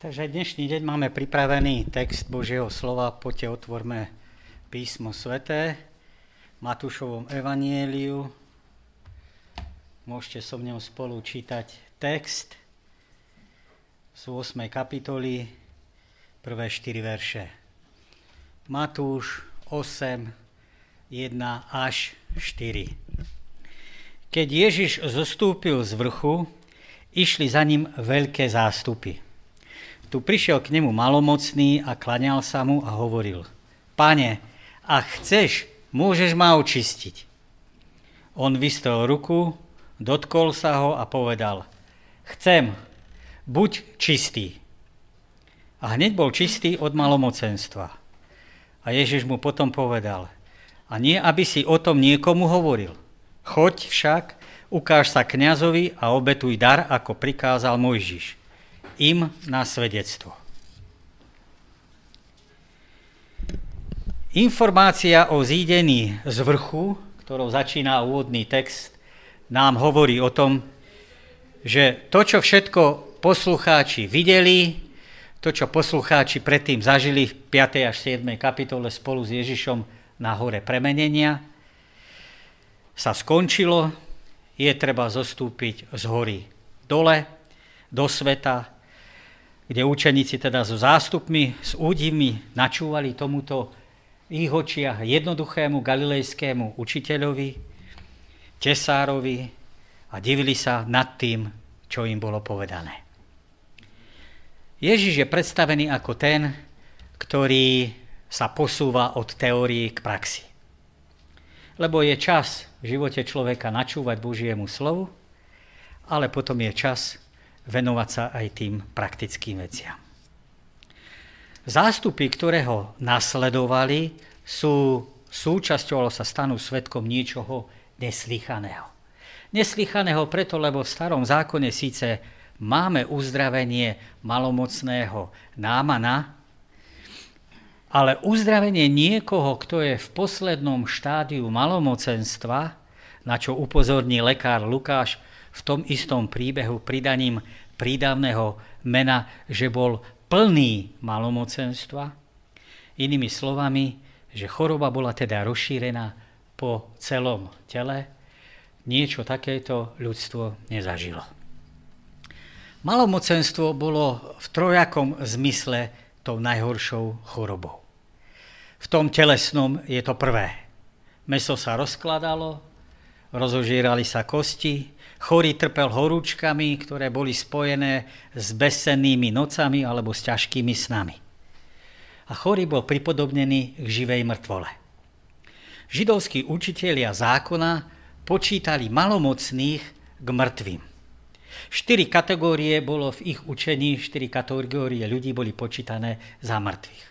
Takže dnešný deň máme pripravený text Božieho slova. Poďte otvorme písmo sveté, Matúšovom evanieliu. Môžete so mnou spolu čítať text z 8. kapitoly, prvé 4 verše. Matúš 8, 1 až 4. Keď Ježiš zostúpil z vrchu, išli za ním veľké zástupy tu prišiel k nemu malomocný a klaňal sa mu a hovoril, pane, ak chceš, môžeš ma očistiť. On vystrel ruku, dotkol sa ho a povedal, chcem, buď čistý. A hneď bol čistý od malomocenstva. A Ježiš mu potom povedal, a nie, aby si o tom niekomu hovoril. Choď však, ukáž sa kňazovi a obetuj dar, ako prikázal Mojžiš im na svedectvo. Informácia o zídení z vrchu, ktorou začína úvodný text, nám hovorí o tom, že to, čo všetko poslucháči videli, to, čo poslucháči predtým zažili v 5. až 7. kapitole spolu s Ježišom na hore premenenia, sa skončilo, je treba zostúpiť z hory dole, do sveta, kde učeníci teda so zástupmi, s údivmi načúvali tomuto v ich očiach jednoduchému galilejskému učiteľovi, tesárovi a divili sa nad tým, čo im bolo povedané. Ježiš je predstavený ako ten, ktorý sa posúva od teórií k praxi. Lebo je čas v živote človeka načúvať Božiemu slovu, ale potom je čas venovať sa aj tým praktickým veciam. Zástupy, ktoré ho nasledovali, sú súčasťou, alebo sa stanú svetkom niečoho neslychaného. Neslychaného preto, lebo v starom zákone síce máme uzdravenie malomocného námana, ale uzdravenie niekoho, kto je v poslednom štádiu malomocenstva, na čo upozorní lekár Lukáš v tom istom príbehu pridaním prídavného mena, že bol plný malomocenstva. Inými slovami, že choroba bola teda rozšírená po celom tele. Niečo takéto ľudstvo nezažilo. Malomocenstvo bolo v trojakom zmysle tou najhoršou chorobou. V tom telesnom je to prvé. Meso sa rozkladalo, rozožírali sa kosti, chorý trpel horúčkami, ktoré boli spojené s bezsennými nocami alebo s ťažkými snami. A chorý bol pripodobnený k živej mŕtvole. Židovskí učitelia zákona počítali malomocných k mŕtvým. Štyri kategórie bolo v ich učení, štyri kategórie ľudí boli počítané za mŕtvych.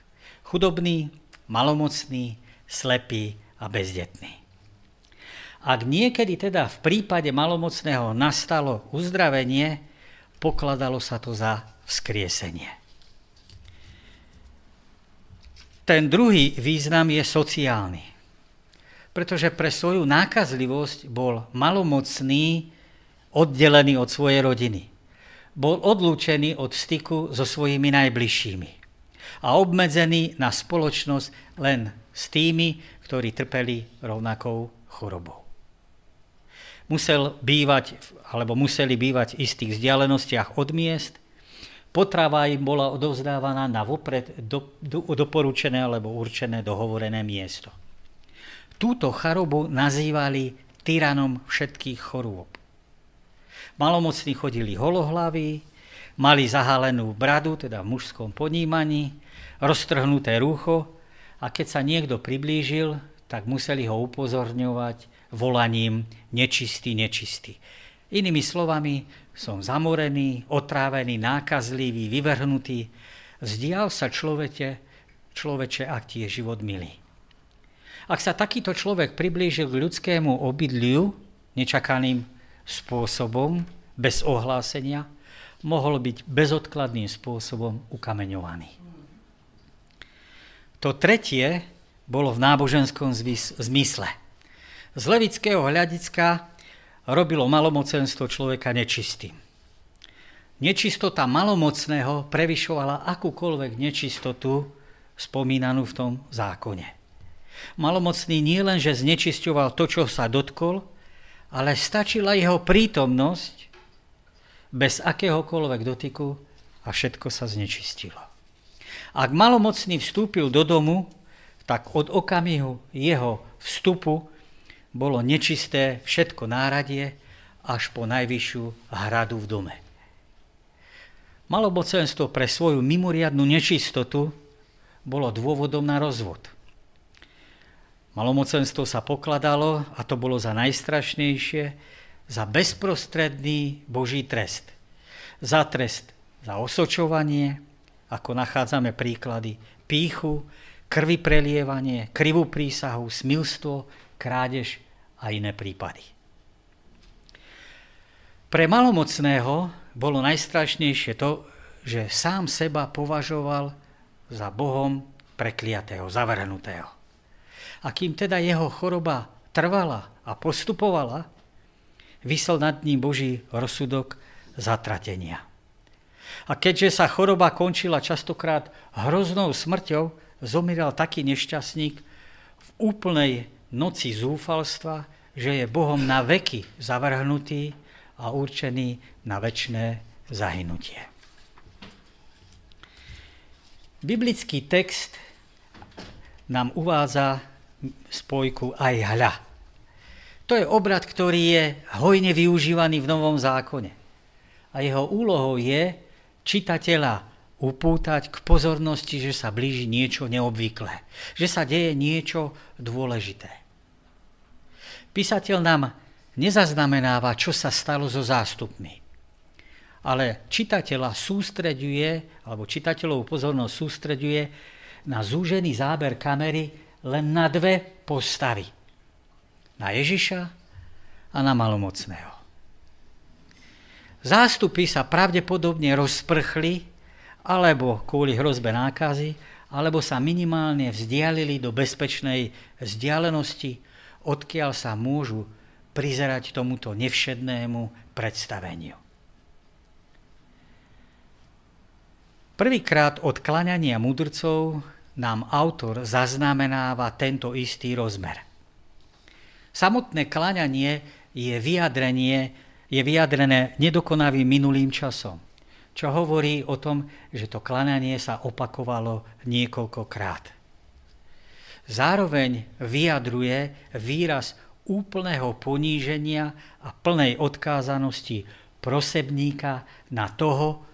Chudobný, malomocný, slepý a bezdetný. Ak niekedy teda v prípade malomocného nastalo uzdravenie, pokladalo sa to za vzkriesenie. Ten druhý význam je sociálny, pretože pre svoju nákazlivosť bol malomocný oddelený od svojej rodiny. Bol odlúčený od styku so svojimi najbližšími a obmedzený na spoločnosť len s tými, ktorí trpeli rovnakou chorobou musel bývať, alebo museli bývať v istých vzdialenostiach od miest. Potrava im bola odovzdávaná na vopred do, do, doporučené alebo určené dohovorené miesto. Túto charobu nazývali tyranom všetkých chorôb. Malomocní chodili holohlaví, mali zahalenú bradu, teda v mužskom ponímaní, roztrhnuté rúcho a keď sa niekto priblížil, tak museli ho upozorňovať, volaním nečistý, nečistý. Inými slovami, som zamorený, otrávený, nákazlivý, vyvrhnutý. Vzdial sa človeče, človeče, ak ti je život milý. Ak sa takýto človek priblížil k ľudskému obydliu nečakaným spôsobom, bez ohlásenia, mohol byť bezodkladným spôsobom ukameňovaný. To tretie bolo v náboženskom zmysle – z levického hľadiska robilo malomocenstvo človeka nečistým. Nečistota malomocného prevyšovala akúkoľvek nečistotu spomínanú v tom zákone. Malomocný nie len, že znečisťoval to, čo sa dotkol, ale stačila jeho prítomnosť bez akéhokoľvek dotyku a všetko sa znečistilo. Ak malomocný vstúpil do domu, tak od okamihu jeho vstupu bolo nečisté všetko náradie až po najvyššiu hradu v dome. Malobocenstvo pre svoju mimoriadnu nečistotu bolo dôvodom na rozvod. Malomocenstvo sa pokladalo, a to bolo za najstrašnejšie, za bezprostredný Boží trest. Za trest za osočovanie, ako nachádzame príklady píchu, krvi prelievanie, krivú prísahu, smilstvo, krádež a iné prípady. Pre malomocného bolo najstrašnejšie to, že sám seba považoval za Bohom prekliatého, zavrhnutého. A kým teda jeho choroba trvala a postupovala, vysel nad ním Boží rozsudok zatratenia. A keďže sa choroba končila častokrát hroznou smrťou, zomieral taký nešťastník v úplnej noci zúfalstva, že je Bohom na veky zavrhnutý a určený na väčšné zahynutie. Biblický text nám uvádza spojku aj hľa. To je obrad, ktorý je hojne využívaný v Novom zákone. A jeho úlohou je čitateľa upútať k pozornosti, že sa blíži niečo neobvyklé, že sa deje niečo dôležité. Písateľ nám nezaznamenáva, čo sa stalo so zástupmi. Ale čitateľa sústreďuje, alebo čitateľovú pozornosť sústreďuje na zúžený záber kamery len na dve postavy. Na Ježiša a na malomocného. Zástupy sa pravdepodobne rozprchli, alebo kvôli hrozbe nákazy, alebo sa minimálne vzdialili do bezpečnej vzdialenosti, odkiaľ sa môžu prizerať tomuto nevšednému predstaveniu. Prvýkrát od klaňania mudrcov nám autor zaznamenáva tento istý rozmer. Samotné klaňanie je vyjadrenie, je vyjadrené nedokonavým minulým časom, čo hovorí o tom, že to klaňanie sa opakovalo niekoľkokrát. Zároveň vyjadruje výraz úplného poníženia a plnej odkázanosti prosebníka na toho,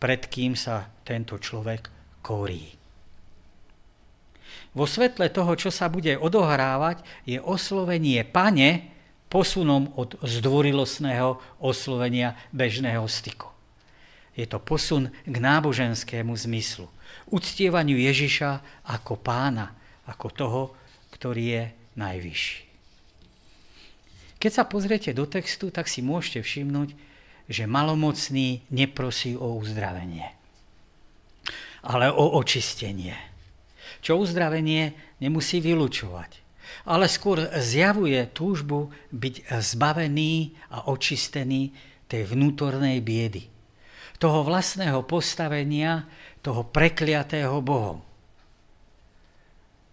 pred kým sa tento človek korí. Vo svetle toho, čo sa bude odohrávať, je oslovenie pane posunom od zdvorilostného oslovenia bežného styku. Je to posun k náboženskému zmyslu, uctievaniu Ježiša ako pána, ako toho, ktorý je najvyšší. Keď sa pozriete do textu, tak si môžete všimnúť, že malomocný neprosí o uzdravenie, ale o očistenie. Čo uzdravenie nemusí vylúčovať, ale skôr zjavuje túžbu byť zbavený a očistený tej vnútornej biedy, toho vlastného postavenia, toho prekliatého Bohom.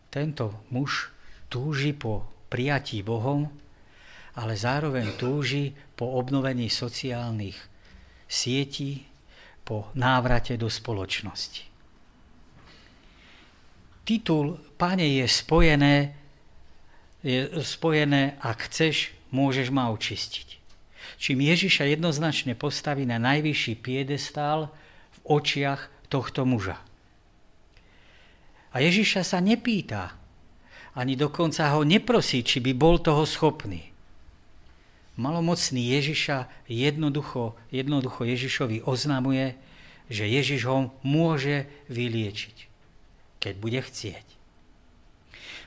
Tento muž túži po prijatí Bohom, ale zároveň túži po obnovení sociálnych sietí, po návrate do spoločnosti. Titul Pane je spojené, je spojené, ak chceš, môžeš ma očistiť. Čím Ježiša jednoznačne postaví na najvyšší piedestál v očiach tohto muža. A Ježiša sa nepýta, ani dokonca ho neprosí, či by bol toho schopný malomocný Ježiša jednoducho, jednoducho Ježišovi oznamuje, že Ježiš ho môže vyliečiť, keď bude chcieť.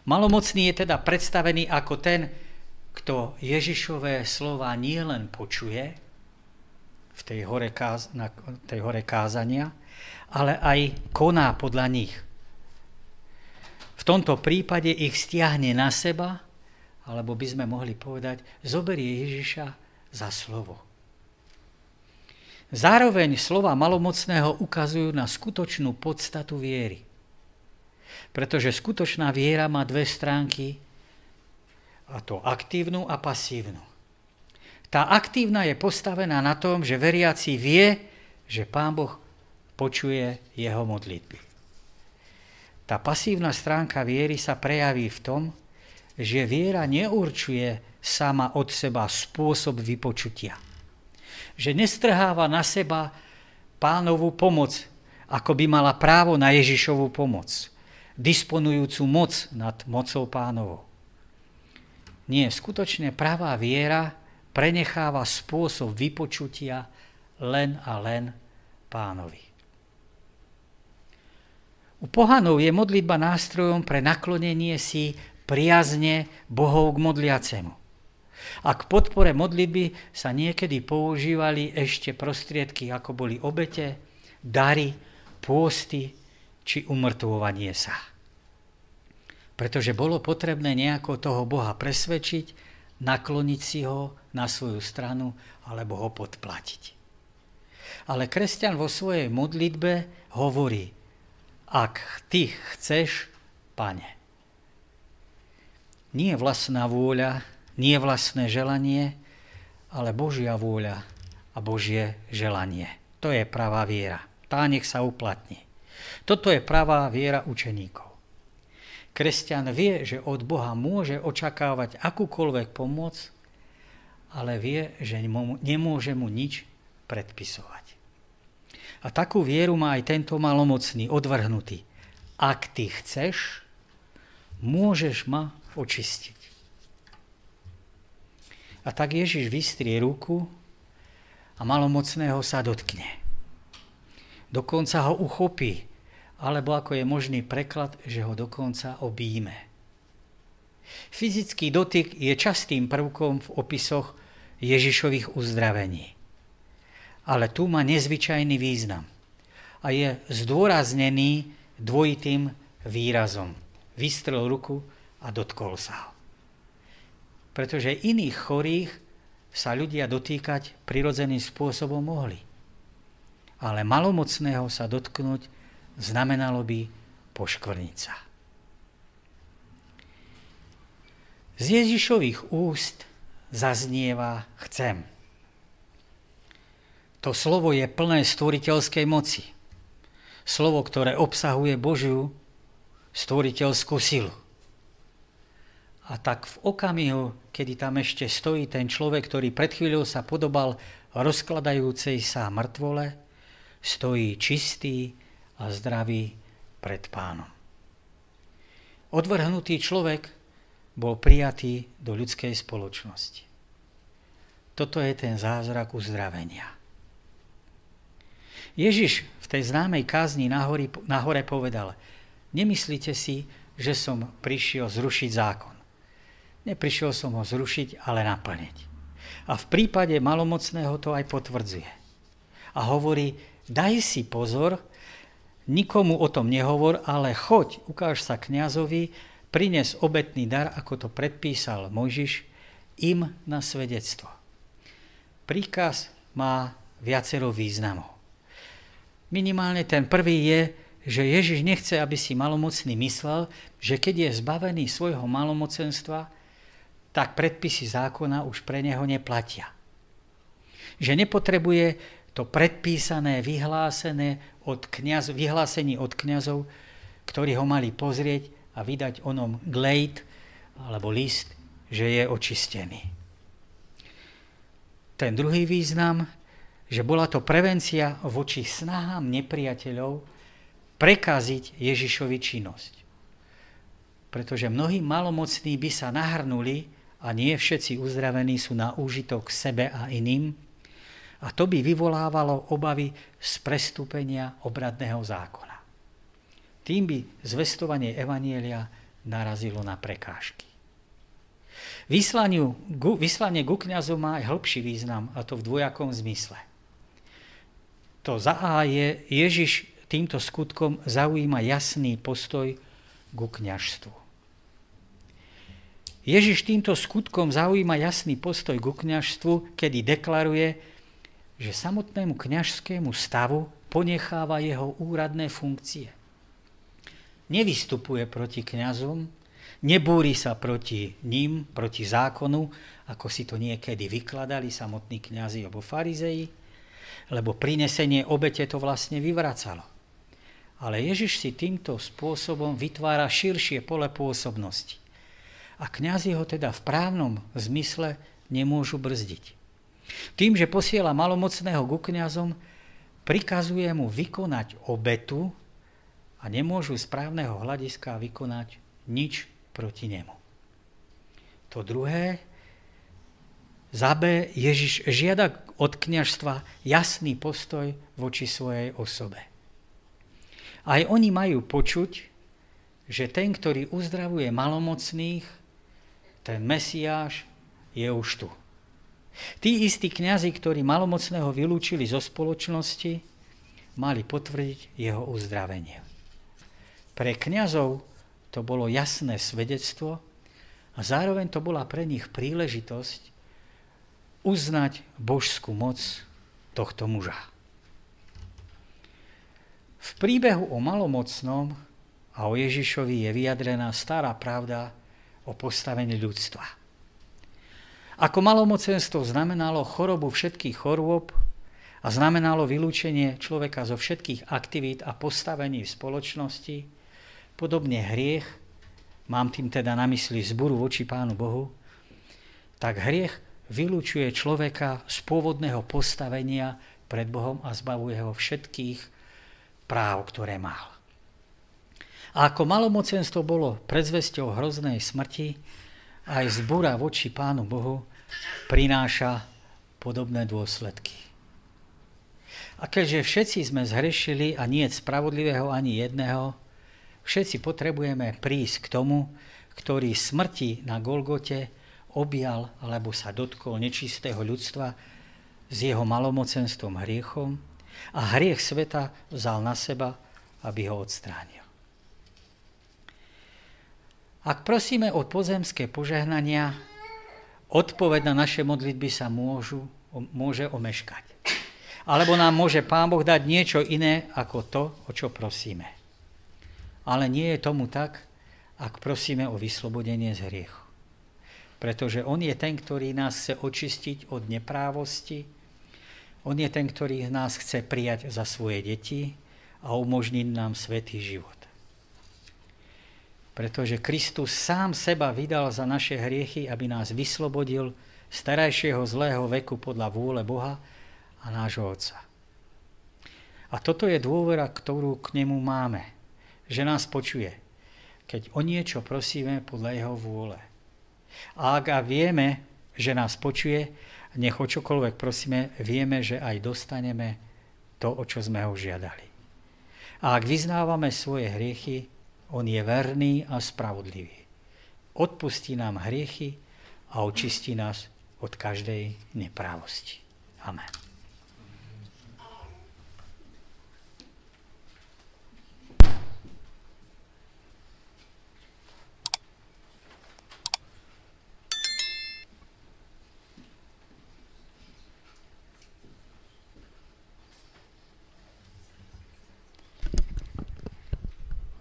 Malomocný je teda predstavený ako ten, kto Ježišové slova nielen počuje v tej hore, káz, na tej hore kázania, ale aj koná podľa nich. V tomto prípade ich stiahne na seba alebo by sme mohli povedať, zoberie Ježiša za slovo. Zároveň slova malomocného ukazujú na skutočnú podstatu viery. Pretože skutočná viera má dve stránky, a to aktívnu a pasívnu. Tá aktívna je postavená na tom, že veriaci vie, že Pán Boh počuje jeho modlitby. Tá pasívna stránka viery sa prejaví v tom, že viera neurčuje sama od seba spôsob vypočutia. Že nestrháva na seba pánovú pomoc, ako by mala právo na Ježišovú pomoc, disponujúcu moc nad mocou pánovou. Nie, skutočne pravá viera prenecháva spôsob vypočutia len a len pánovi. U pohanov je modlitba nástrojom pre naklonenie si priazne Bohov k modliacemu. A k podpore modlitby sa niekedy používali ešte prostriedky, ako boli obete, dary, pôsty či umrtvovanie sa. Pretože bolo potrebné nejako toho Boha presvedčiť, nakloniť si ho na svoju stranu alebo ho podplatiť. Ale kresťan vo svojej modlitbe hovorí, ak ty chceš, pane. Nie vlastná vôľa, nie vlastné želanie, ale Božia vôľa a Božie želanie. To je pravá viera. Tá nech sa uplatní. Toto je pravá viera učeníkov. Kresťan vie, že od Boha môže očakávať akúkoľvek pomoc, ale vie, že nemôže mu nič predpisovať. A takú vieru má aj tento malomocný, odvrhnutý. Ak ty chceš, môžeš ma očistiť. A tak Ježiš vystrie ruku a malomocného sa dotkne. Dokonca ho uchopí, alebo ako je možný preklad, že ho dokonca obíme. Fyzický dotyk je častým prvkom v opisoch Ježišových uzdravení ale tu má nezvyčajný význam a je zdôraznený dvojitým výrazom. Vystrel ruku a dotkol sa ho. Pretože iných chorých sa ľudia dotýkať prirodzeným spôsobom mohli. Ale malomocného sa dotknúť znamenalo by poškvrniť sa. Z Ježišových úst zaznieva chcem. To slovo je plné stvoriteľskej moci. Slovo, ktoré obsahuje Božiu stvoriteľskú silu. A tak v okamihu, kedy tam ešte stojí ten človek, ktorý pred chvíľou sa podobal rozkladajúcej sa mŕtvole, stojí čistý a zdravý pred pánom. Odvrhnutý človek bol prijatý do ľudskej spoločnosti. Toto je ten zázrak uzdravenia. Ježiš v tej známej kázni na, hore povedal, nemyslíte si, že som prišiel zrušiť zákon. Neprišiel som ho zrušiť, ale naplniť. A v prípade malomocného to aj potvrdzuje. A hovorí, daj si pozor, nikomu o tom nehovor, ale choď, ukáž sa kňazovi, prines obetný dar, ako to predpísal Mojžiš, im na svedectvo. Príkaz má viacero významov. Minimálne ten prvý je, že Ježiš nechce, aby si malomocný myslel, že keď je zbavený svojho malomocenstva, tak predpisy zákona už pre neho neplatia. Že nepotrebuje to predpísané, vyhlásené od kniaz, vyhlásení od kňazov, ktorí ho mali pozrieť a vydať onom glejt alebo list, že je očistený. Ten druhý význam že bola to prevencia voči snahám nepriateľov prekaziť Ježišovi činnosť. Pretože mnohí malomocní by sa nahrnuli a nie všetci uzdravení sú na úžitok sebe a iným, a to by vyvolávalo obavy z prestúpenia obradného zákona. Tým by zvestovanie Evanielia narazilo na prekážky. Vyslanie, vyslanie ku kniazu má aj hĺbší význam, a to v dvojakom zmysle to za A je, Ježiš týmto skutkom zaujíma jasný postoj ku kňažstvu. Ježiš týmto skutkom zaujíma jasný postoj ku kňažstvu, kedy deklaruje, že samotnému kňažskému stavu ponecháva jeho úradné funkcie. Nevystupuje proti kňazom, nebúri sa proti ním, proti zákonu, ako si to niekedy vykladali samotní kňazi alebo farizei, lebo prinesenie obete to vlastne vyvracalo. Ale Ježiš si týmto spôsobom vytvára širšie pole pôsobnosti. A kňazi ho teda v právnom zmysle nemôžu brzdiť. Tým, že posiela malomocného ku kňazom, prikazuje mu vykonať obetu a nemôžu z právneho hľadiska vykonať nič proti nemu. To druhé, Zabe Ježiš žiada od kniažstva jasný postoj voči svojej osobe. Aj oni majú počuť, že ten, ktorý uzdravuje malomocných, ten Mesiáš je už tu. Tí istí kňazi, ktorí malomocného vylúčili zo spoločnosti, mali potvrdiť jeho uzdravenie. Pre kňazov to bolo jasné svedectvo a zároveň to bola pre nich príležitosť uznať božskú moc tohto muža. V príbehu o malomocnom a o Ježišovi je vyjadrená stará pravda o postavení ľudstva. Ako malomocenstvo znamenalo chorobu všetkých chorôb a znamenalo vylúčenie človeka zo všetkých aktivít a postavení v spoločnosti, podobne hriech, mám tým teda na mysli zburu voči Pánu Bohu, tak hriech vylúčuje človeka z pôvodného postavenia pred Bohom a zbavuje ho všetkých práv, ktoré mal. A ako malomocenstvo bolo predzvesťou hroznej smrti, aj zbúra voči Pánu Bohu prináša podobné dôsledky. A keďže všetci sme zhrešili a nie spravodlivého ani jedného, všetci potrebujeme prísť k tomu, ktorý smrti na Golgote objal alebo sa dotkol nečistého ľudstva s jeho malomocenstvom hriechom a hriech sveta vzal na seba, aby ho odstránil. Ak prosíme o pozemské požehnania, odpoveď na naše modlitby sa môžu, môže omeškať. Alebo nám môže Pán Boh dať niečo iné ako to, o čo prosíme. Ale nie je tomu tak, ak prosíme o vyslobodenie z hriechu. Pretože On je ten, ktorý nás chce očistiť od neprávosti, On je ten, ktorý nás chce prijať za svoje deti a umožniť nám svetý život pretože Kristus sám seba vydal za naše hriechy, aby nás vyslobodil z terajšieho zlého veku podľa vôle Boha a nášho Otca. A toto je dôvera, ktorú k nemu máme, že nás počuje, keď o niečo prosíme podľa jeho vôle. A ak a vieme, že nás počuje, nech o čokoľvek prosíme, vieme, že aj dostaneme to, o čo sme ho žiadali. A ak vyznávame svoje hriechy, on je verný a spravodlivý. Odpustí nám hriechy a očistí nás od každej neprávosti. Amen.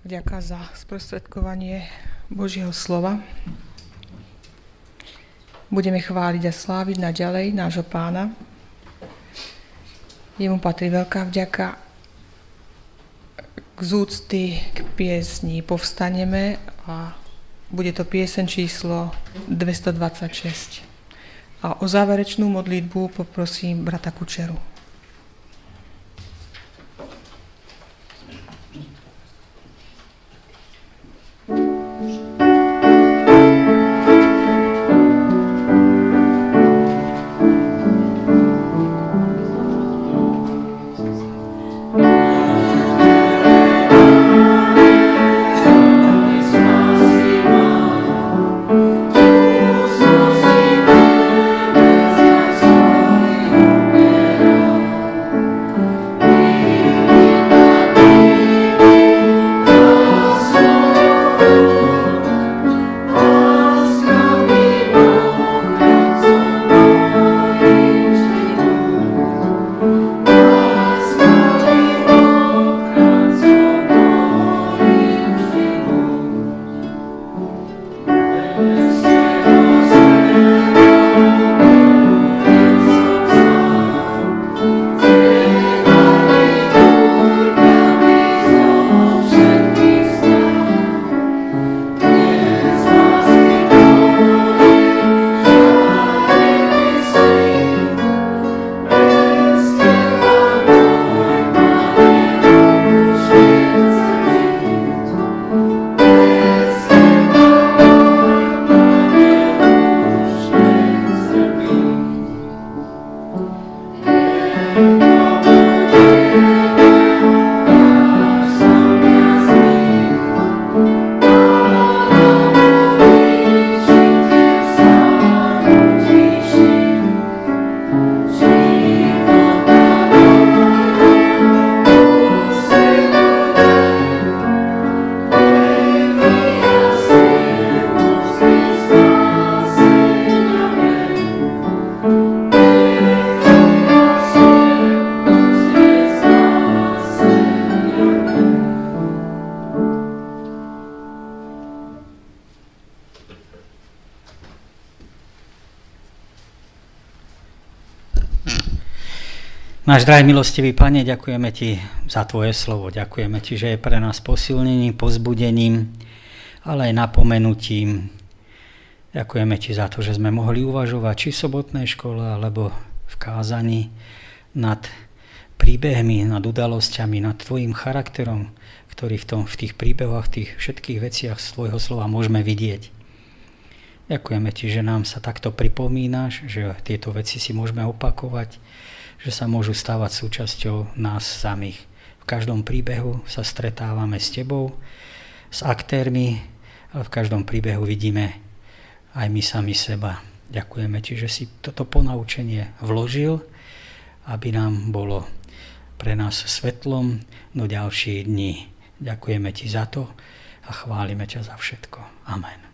Ďakujem za sprostredkovanie Božieho slova. Budeme chváliť a sláviť naďalej nášho pána. Jemu patrí veľká vďaka k zúcty, k piesni. Povstaneme a bude to piesen číslo 226. A o záverečnú modlitbu poprosím brata Kučeru. Náš drahý milostivý Pane, ďakujeme Ti za Tvoje slovo. Ďakujeme Ti, že je pre nás posilnením, pozbudením, ale aj napomenutím. Ďakujeme Ti za to, že sme mohli uvažovať či v sobotnej škole, alebo v kázaní nad príbehmi, nad udalosťami, nad Tvojim charakterom, ktorý v, tom, v tých príbehoch, v tých všetkých veciach z Tvojho slova môžeme vidieť. Ďakujeme Ti, že nám sa takto pripomínaš, že tieto veci si môžeme opakovať, že sa môžu stávať súčasťou nás samých. V každom príbehu sa stretávame s tebou, s aktérmi, ale v každom príbehu vidíme aj my sami seba. Ďakujeme ti, že si toto ponaučenie vložil, aby nám bolo pre nás svetlom do ďalších dní. Ďakujeme ti za to a chválime ťa za všetko. Amen.